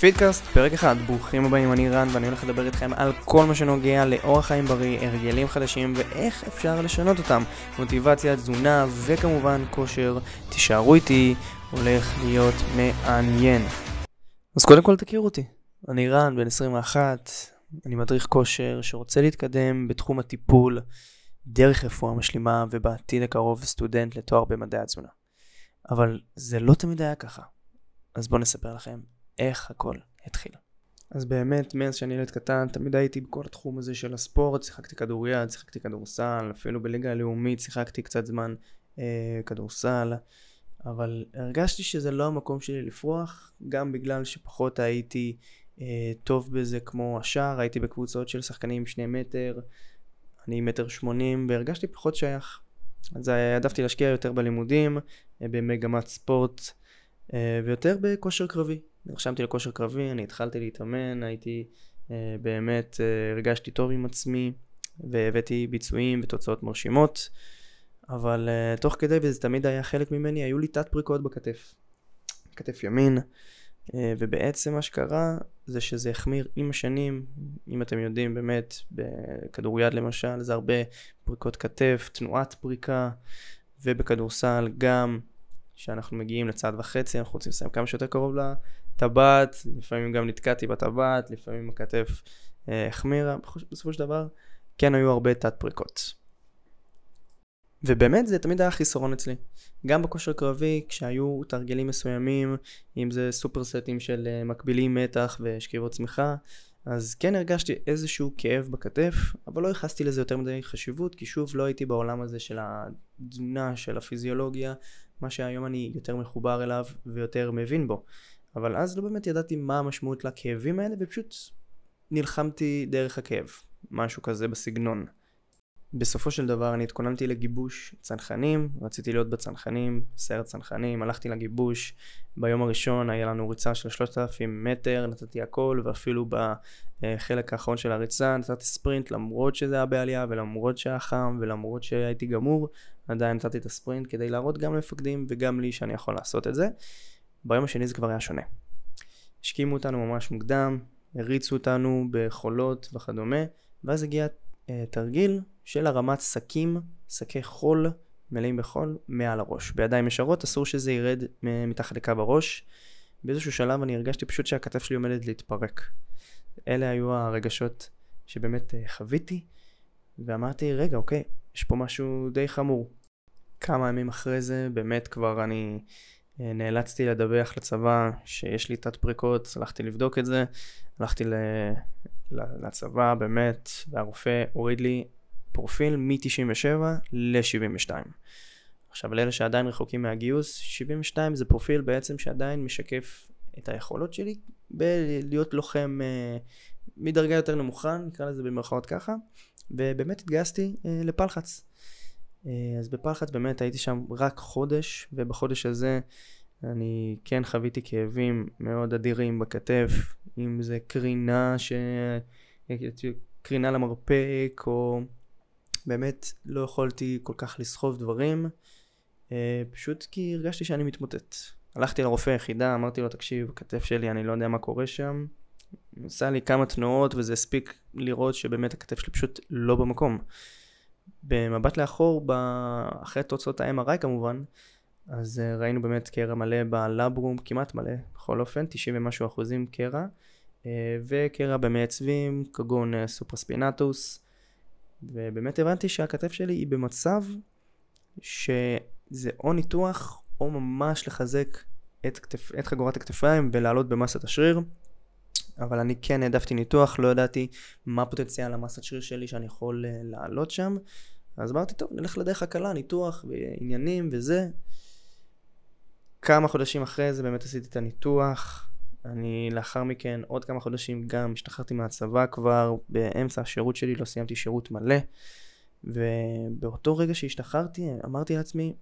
פידקאסט, פרק אחד, ברוכים הבאים, אני רן ואני הולך לדבר איתכם על כל מה שנוגע לאורח חיים בריא, הרגלים חדשים ואיך אפשר לשנות אותם, מוטיבציה, תזונה וכמובן כושר, תישארו איתי, הולך להיות מעניין. אז קודם כל תכירו אותי, אני רן, בן 21, אני מדריך כושר שרוצה להתקדם בתחום הטיפול, דרך רפואה משלימה ובעתיד הקרוב סטודנט לתואר במדעי התזונה. אבל זה לא תמיד היה ככה. אז בואו נספר לכם איך הכל התחיל. אז באמת, מאז שאני ילד קטן, תמיד הייתי בכל התחום הזה של הספורט, שיחקתי כדוריד, שיחקתי כדורסל, אפילו בליגה הלאומית שיחקתי קצת זמן אה, כדורסל, אבל הרגשתי שזה לא המקום שלי לפרוח, גם בגלל שפחות הייתי אה, טוב בזה כמו השאר, הייתי בקבוצות של שחקנים שני מטר, אני מטר שמונים, והרגשתי פחות שייך. אז העדפתי להשקיע יותר בלימודים, אה, במגמת ספורט, אה, ויותר בכושר קרבי. נרשמתי לכושר קרבי, אני התחלתי להתאמן, הייתי אה, באמת, אה, הרגשתי טוב עם עצמי והבאתי ביצועים ותוצאות מרשימות, אבל אה, תוך כדי, וזה תמיד היה חלק ממני, היו לי תת פריקות בכתף, כתף ימין, אה, ובעצם מה שקרה זה שזה החמיר עם השנים, אם אתם יודעים באמת, בכדוריד למשל, זה הרבה פריקות כתף, תנועת פריקה, ובכדורסל גם. שאנחנו מגיעים לצעד וחצי, אנחנו רוצים לסיים כמה שיותר קרוב לטבעת, לפעמים גם נתקעתי בטבעת, לפעמים הכתף אה, החמירה, בסופו של דבר כן היו הרבה תת פריקות. ובאמת זה תמיד היה חיסרון אצלי. גם בכושר קרבי, כשהיו תרגלים מסוימים, אם זה סופר סטים של אה, מקבילים מתח ושכיבות צמיחה, אז כן הרגשתי איזשהו כאב בכתף, אבל לא ייחסתי לזה יותר מדי חשיבות, כי שוב לא הייתי בעולם הזה של התזונה, של הפיזיולוגיה, מה שהיום אני יותר מחובר אליו ויותר מבין בו. אבל אז לא באמת ידעתי מה המשמעות לכאבים האלה, ופשוט נלחמתי דרך הכאב, משהו כזה בסגנון. בסופו של דבר אני התכוננתי לגיבוש צנחנים, רציתי להיות בצנחנים, סיירת צנחנים, הלכתי לגיבוש, ביום הראשון היה לנו ריצה של 3,000 מטר, נתתי הכל, ואפילו בחלק האחרון של הריצה נתתי ספרינט למרות שזה היה בעלייה ולמרות שהיה חם ולמרות שהייתי גמור, עדיין נתתי את הספרינט כדי להראות גם למפקדים וגם לי שאני יכול לעשות את זה. ביום השני זה כבר היה שונה. השכימו אותנו ממש מוקדם, הריצו אותנו בחולות וכדומה, ואז הגיע אה, תרגיל של הרמת שקים, שקי חול מלאים בחול מעל הראש. בידיים ישרות אסור שזה ירד מתחת לקו הראש. באיזשהו שלב אני הרגשתי פשוט שהכתף שלי עומדת להתפרק. אלה היו הרגשות שבאמת אה, חוויתי, ואמרתי, רגע, אוקיי, יש פה משהו די חמור. כמה ימים אחרי זה, באמת כבר אני אה, נאלצתי לדווח לצבא שיש לי תת פריקות, הלכתי לבדוק את זה, הלכתי לצבא באמת, והרופא הוריד לי פרופיל מ-97 ל-72. עכשיו לאלה שעדיין רחוקים מהגיוס, 72 זה פרופיל בעצם שעדיין משקף את היכולות שלי בלהיות לוחם אה, מדרגה יותר נמוכה, נקרא לזה במרכאות ככה, ובאמת התגייסתי אה, לפלחץ. אה, אז בפלחץ באמת הייתי שם רק חודש, ובחודש הזה אני כן חוויתי כאבים מאוד אדירים בכתף, אם זה קרינה, ש... קרינה למרפק, או באמת לא יכולתי כל כך לסחוב דברים, אה, פשוט כי הרגשתי שאני מתמוטט. הלכתי לרופא היחידה, אמרתי לו, תקשיב, הכתף שלי, אני לא יודע מה קורה שם. עשה לי כמה תנועות וזה הספיק לראות שבאמת הכתף שלי פשוט לא במקום. במבט לאחור, אחרי תוצאות ה-MRI כמובן, אז אה, ראינו באמת קרע מלא בלאברום, כמעט מלא, בכל אופן, 90 ומשהו אחוזים קרע, אה, וקרע במעצבים, כגון סופרספינטוס, ובאמת הבנתי שהכתף שלי היא במצב שזה או ניתוח או ממש לחזק את, כתף, את חגורת הכתפיים ולעלות במסת השריר. אבל אני כן העדפתי ניתוח, לא ידעתי מה פוטנציאל המסת שריר שלי שאני יכול uh, לעלות שם. אז אמרתי, טוב, נלך לדרך הקלה, ניתוח ועניינים וזה. כמה חודשים אחרי זה באמת עשיתי את הניתוח, אני לאחר מכן עוד כמה חודשים גם השתחררתי מהצבא כבר, באמצע השירות שלי לא סיימתי שירות מלא, ובאותו רגע שהשתחררתי אמרתי לעצמי,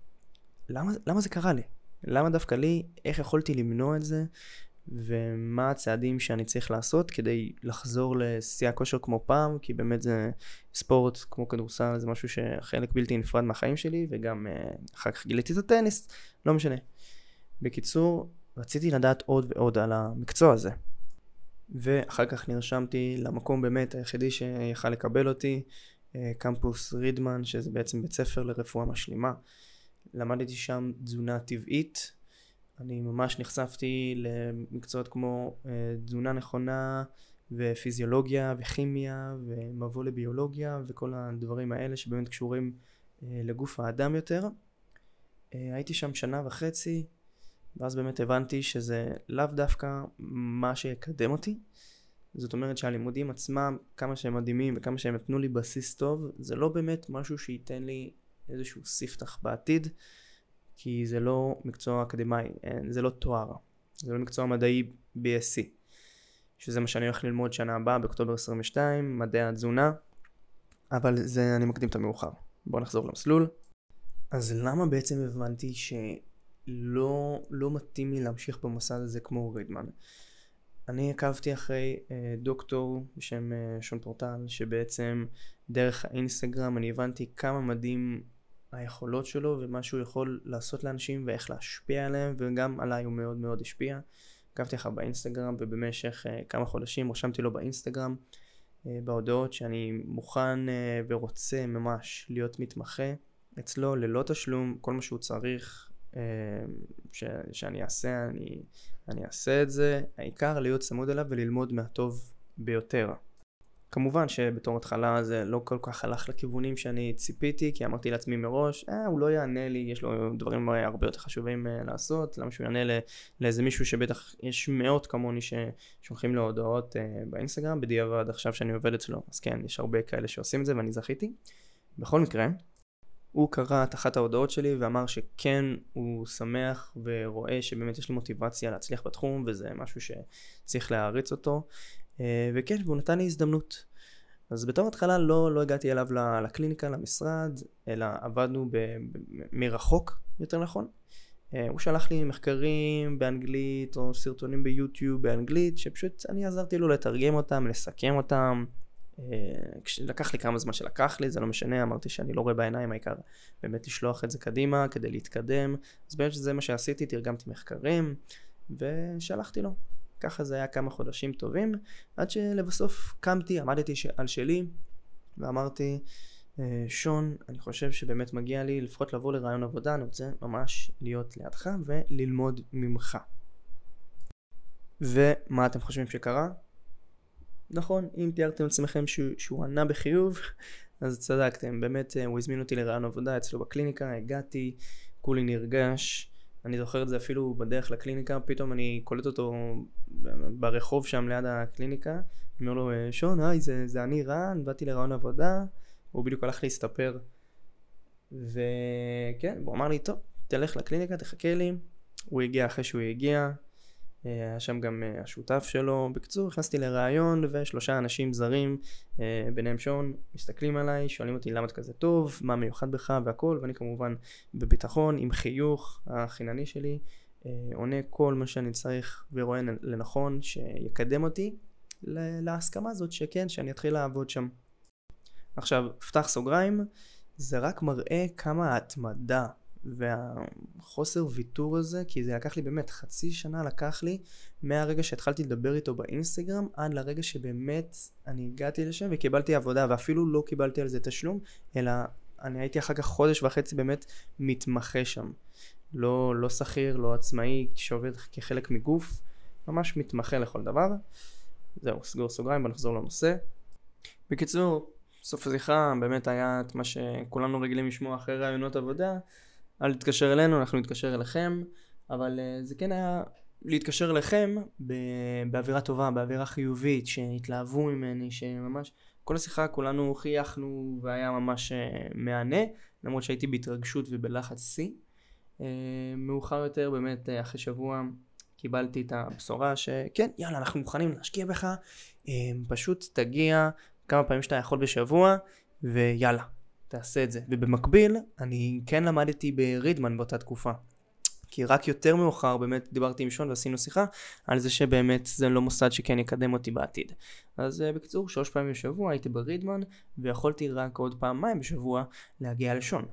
למה, למה זה קרה לי? למה דווקא לי? איך יכולתי למנוע את זה? ומה הצעדים שאני צריך לעשות כדי לחזור לשיא הכושר כמו פעם, כי באמת זה ספורט כמו כדורסל, זה משהו שחלק בלתי נפרד מהחיים שלי, וגם uh, אחר כך גיליתי את הטניס, לא משנה. בקיצור, רציתי לדעת עוד ועוד על המקצוע הזה. ואחר כך נרשמתי למקום באמת היחידי שיכל לקבל אותי, אה, קמפוס רידמן, שזה בעצם בית ספר לרפואה משלימה. למדתי שם תזונה טבעית, אני ממש נחשפתי למקצועות כמו אה, תזונה נכונה ופיזיולוגיה וכימיה ומבוא לביולוגיה וכל הדברים האלה שבאמת קשורים אה, לגוף האדם יותר. הייתי שם שנה וחצי ואז באמת הבנתי שזה לאו דווקא מה שיקדם אותי. זאת אומרת שהלימודים עצמם, כמה שהם מדהימים וכמה שהם נתנו לי בסיס טוב, זה לא באמת משהו שייתן לי איזשהו ספתח בעתיד, כי זה לא מקצוע אקדמאי, זה לא תואר, זה לא מקצוע מדעי BSc, שזה מה שאני הולך ללמוד שנה הבאה באוקטובר 22, מדעי התזונה, אבל זה אני מקדים את המאוחר. בואו נחזור למסלול. אז למה בעצם הבנתי ש... לא, לא מתאים לי להמשיך במסע הזה כמו רידמן. אני עקבתי אחרי אה, דוקטור בשם אה, שון פורטל, שבעצם דרך האינסטגרם אני הבנתי כמה מדהים היכולות שלו ומה שהוא יכול לעשות לאנשים ואיך להשפיע עליהם וגם עליי הוא מאוד מאוד השפיע. עקבתי אחריו באינסטגרם ובמשך אה, כמה חודשים רשמתי לו באינסטגרם אה, בהודעות שאני מוכן אה, ורוצה ממש להיות מתמחה אצלו ללא תשלום, כל מה שהוא צריך ש, שאני אעשה, אני, אני אעשה את זה, העיקר להיות צמוד אליו וללמוד מהטוב ביותר. כמובן שבתור התחלה זה לא כל כך הלך לכיוונים שאני ציפיתי, כי אמרתי לעצמי מראש, אה, הוא לא יענה לי, יש לו דברים הרבה יותר חשובים uh, לעשות, למה שהוא יענה לאיזה מישהו שבטח יש מאות כמוני ששולחים לו הודעות uh, באינסטגרם, בדיעבד עכשיו שאני עובד אצלו, אז כן, יש הרבה כאלה שעושים את זה ואני זכיתי. בכל מקרה, הוא קרא את אחת ההודעות שלי ואמר שכן הוא שמח ורואה שבאמת יש לי מוטיבציה להצליח בתחום וזה משהו שצריך להעריץ אותו. אה, וכן והוא נתן לי הזדמנות. אז בתור התחלה לא, לא הגעתי אליו לקליניקה, למשרד, אלא עבדנו ב, ב, מרחוק יותר נכון. אה, הוא שלח לי מחקרים באנגלית או סרטונים ביוטיוב באנגלית שפשוט אני עזרתי לו לתרגם אותם, לסכם אותם, לקח לי כמה זמן שלקח לי, זה לא משנה, אמרתי שאני לא רואה בעיניים, העיקר באמת לשלוח את זה קדימה כדי להתקדם. אז באמת שזה מה שעשיתי, תרגמתי מחקרים ושלחתי לו. ככה זה היה כמה חודשים טובים, עד שלבסוף קמתי, עמדתי על שלי ואמרתי, אה, שון, אני חושב שבאמת מגיע לי לפחות לבוא לרעיון עבודה, אני רוצה ממש להיות לידך וללמוד ממך. ומה אתם חושבים שקרה? נכון, אם תיארתם לעצמכם שהוא, שהוא ענה בחיוב, אז צדקתם. באמת, אה, הוא הזמין אותי לרעיון עבודה אצלו בקליניקה, הגעתי, כולי נרגש. אני זוכר את זה אפילו בדרך לקליניקה, פתאום אני קולט אותו ברחוב שם ליד הקליניקה. אני אומר לו, אה, שון, היי, זה, זה אני רן, באתי לרעיון עבודה. הוא בדיוק הלך להסתפר. וכן, הוא אמר לי, טוב, תלך לקליניקה, תחכה לי. הוא הגיע אחרי שהוא הגיע, היה שם גם אה, השותף שלו. בקיצור, נכנסתי לראיון ושלושה אנשים זרים, אה, ביניהם שון, מסתכלים עליי, שואלים אותי למה אתה כזה טוב, מה מיוחד בך והכל, ואני כמובן בביטחון, עם חיוך החינני שלי, אה, עונה כל מה שאני צריך ורואה לנכון שיקדם אותי להסכמה הזאת שכן, שאני אתחיל לעבוד שם. עכשיו, פתח סוגריים, זה רק מראה כמה ההתמדה והחוסר ויתור הזה, כי זה לקח לי באמת חצי שנה לקח לי מהרגע שהתחלתי לדבר איתו באינסטגרם עד לרגע שבאמת אני הגעתי לשם וקיבלתי עבודה ואפילו לא קיבלתי על זה תשלום, אלא אני הייתי אחר כך חודש וחצי באמת מתמחה שם. לא, לא שכיר, לא עצמאי, שעובד כחלק מגוף, ממש מתמחה לכל דבר. זהו, סגור סוגריים, בוא נחזור לנושא. בקיצור, סוף השיחה באמת היה את מה שכולנו רגילים לשמוע אחרי רעיונות עבודה, אל תתקשר אלינו, אנחנו נתקשר אליכם, אבל uh, זה כן היה להתקשר אליכם באווירה טובה, באווירה חיובית, שהתלהבו ממני, שממש כל השיחה כולנו חייכנו והיה ממש uh, מהנה, למרות שהייתי בהתרגשות ובלחץ שיא. Uh, מאוחר יותר, באמת אחרי שבוע קיבלתי את הבשורה שכן, יאללה, אנחנו מוכנים להשקיע בך, פשוט תגיע כמה פעמים שאתה יכול בשבוע, ויאללה, תעשה את זה. ובמקביל, אני כן למדתי ברידמן באותה תקופה. כי רק יותר מאוחר באמת דיברתי עם שון ועשינו שיחה על זה שבאמת זה לא מוסד שכן יקדם אותי בעתיד. אז uh, בקיצור, שלוש פעמים בשבוע הייתי ברידמן ויכולתי רק עוד פעמיים בשבוע להגיע לשון.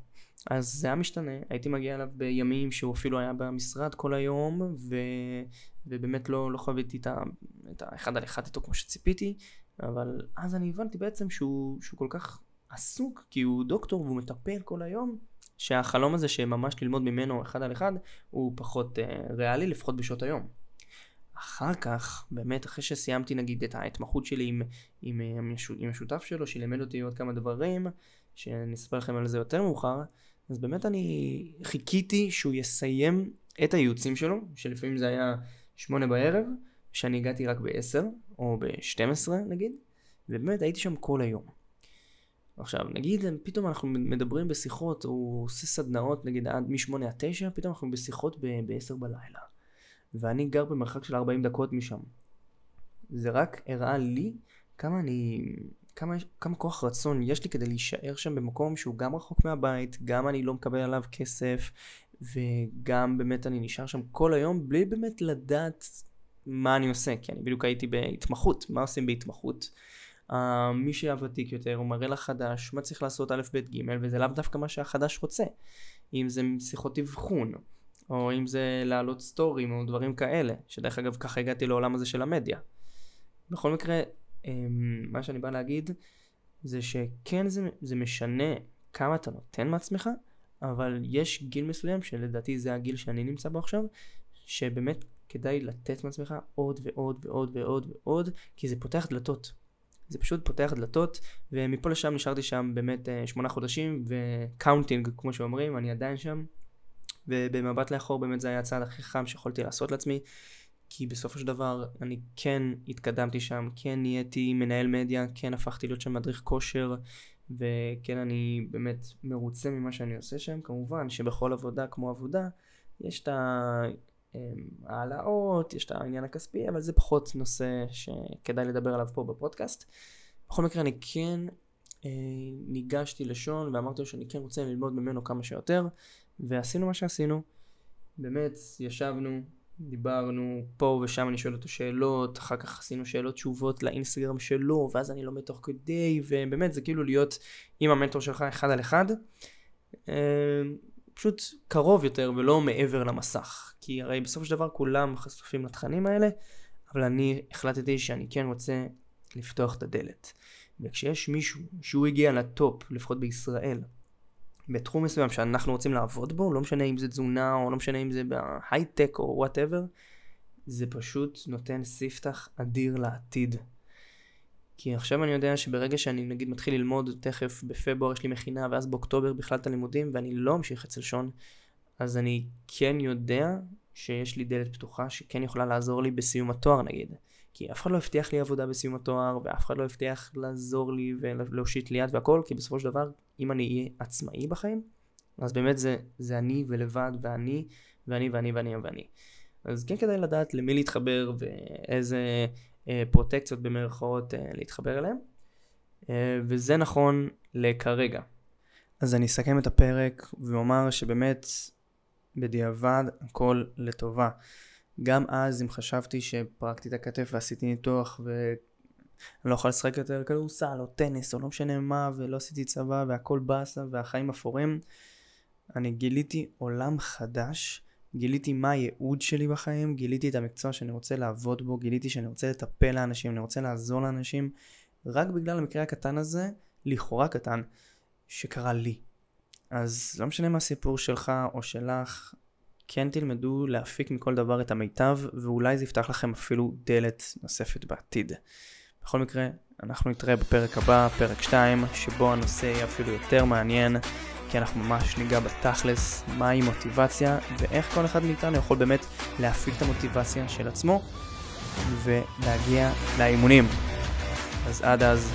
אז זה היה משתנה, הייתי מגיע אליו בימים שהוא אפילו היה במשרד כל היום ו... ובאמת לא, לא חוויתי את, את האחד על אחד איתו כמו שציפיתי, אבל אז אני הבנתי בעצם שהוא, שהוא כל כך עסוק, כי הוא דוקטור והוא מטפל כל היום, שהחלום הזה שממש ללמוד ממנו אחד על אחד, הוא פחות uh, ריאלי, לפחות בשעות היום. אחר כך, באמת, אחרי שסיימתי נגיד את ההתמחות שלי עם, עם, עם, עם השותף שלו, שלימד אותי עוד כמה דברים, שאני אספר לכם על זה יותר מאוחר, אז באמת אני חיכיתי שהוא יסיים את הייעוצים שלו, שלפעמים זה היה שמונה בערב, שאני הגעתי רק בעשר, או בשתים עשרה נגיד, ובאמת הייתי שם כל היום. עכשיו, נגיד פתאום אנחנו מדברים בשיחות, הוא עושה סדנאות נגיד עד מ-8 עד 9, פתאום אנחנו בשיחות ב-10 בלילה. ואני גר במרחק של 40 דקות משם. זה רק הראה לי כמה אני, כמה, כמה כוח רצון יש לי כדי להישאר שם במקום שהוא גם רחוק מהבית, גם אני לא מקבל עליו כסף, וגם באמת אני נשאר שם כל היום בלי באמת לדעת מה אני עושה, כי אני בדיוק הייתי בהתמחות, מה עושים בהתמחות? Uh, מי שהוותיק יותר הוא מראה לחדש מה צריך לעשות א' ב' ג' וזה לאו דווקא מה שהחדש רוצה. אם זה שיחות אבחון או אם זה להעלות סטורים או דברים כאלה שדרך אגב ככה הגעתי לעולם הזה של המדיה. בכל מקרה um, מה שאני בא להגיד זה שכן זה, זה משנה כמה אתה נותן מעצמך אבל יש גיל מסוים שלדעתי זה הגיל שאני נמצא בו עכשיו שבאמת כדאי לתת מעצמך עוד ועוד ועוד ועוד ועוד כי זה פותח דלתות זה פשוט פותח דלתות ומפה לשם נשארתי שם באמת אה, שמונה חודשים ו counting כמו שאומרים אני עדיין שם. ובמבט לאחור באמת זה היה הצעד הכי חכם שיכולתי לעשות לעצמי כי בסופו של דבר אני כן התקדמתי שם, כן נהייתי מנהל מדיה, כן הפכתי להיות שם מדריך כושר וכן אני באמת מרוצה ממה שאני עושה שם. כמובן שבכל עבודה כמו עבודה יש את העלאות, יש את העניין הכספי, אבל זה פחות נושא שכדאי לדבר עליו פה בפודקאסט. בכל מקרה אני כן אה, ניגשתי לשון ואמרתי לו שאני כן רוצה ללמוד ממנו כמה שיותר, ועשינו מה שעשינו. באמת, ישבנו, דיברנו, פה ושם אני שואל אותו שאלות, אחר כך עשינו שאלות תשובות לאינסטגרם שלו, ואז אני לומד תוך כדי, ובאמת זה כאילו להיות עם המנטור שלך אחד על אחד. פשוט קרוב יותר ולא מעבר למסך. כי הרי בסופו של דבר כולם חשופים לתכנים האלה, אבל אני החלטתי שאני כן רוצה לפתוח את הדלת. וכשיש מישהו שהוא הגיע ל top, לפחות בישראל, בתחום מסוים שאנחנו רוצים לעבוד בו, לא משנה אם זה תזונה או לא משנה אם זה בהייטק או whatever, זה פשוט נותן ספתח אדיר לעתיד. כי עכשיו אני יודע שברגע שאני נגיד מתחיל ללמוד תכף בפברואר יש לי מכינה ואז באוקטובר בכלל את הלימודים ואני לא אמשיך אצל שון אז אני כן יודע שיש לי דלת פתוחה שכן יכולה לעזור לי בסיום התואר נגיד. כי אף אחד לא הבטיח לי עבודה בסיום התואר ואף אחד לא הבטיח לעזור לי ולהושיט לי יד והכל כי בסופו של דבר אם אני אהיה עצמאי בחיים אז באמת זה, זה אני ולבד ואני ואני ואני ואני ואני. אז כן כדאי לדעת למי להתחבר ואיזה פרוטקציות במרכאות אה, להתחבר אליהם, אה, וזה נכון לכרגע. אז אני אסכם את הפרק ואומר שבאמת בדיעבד הכל לטובה. גם אז אם חשבתי שפרקתי את הכתף ועשיתי ניתוח ואני לא יכול לשחק יותר כדורסל או טניס או לא משנה מה ולא עשיתי צבא והכל באסה והחיים אפורים, אני גיליתי עולם חדש גיליתי מה הייעוד שלי בחיים, גיליתי את המקצוע שאני רוצה לעבוד בו, גיליתי שאני רוצה לטפל לאנשים, אני רוצה לעזור לאנשים, רק בגלל המקרה הקטן הזה, לכאורה קטן, שקרה לי. אז לא משנה מה הסיפור שלך או שלך, כן תלמדו להפיק מכל דבר את המיטב, ואולי זה יפתח לכם אפילו דלת נוספת בעתיד. בכל מקרה, אנחנו נתראה בפרק הבא, פרק 2, שבו הנושא יהיה אפילו יותר מעניין. כי אנחנו ממש ניגע בתכלס, מהי מוטיבציה, ואיך כל אחד מאיתנו יכול באמת להפיק את המוטיבציה של עצמו, ולהגיע לאימונים. אז עד אז,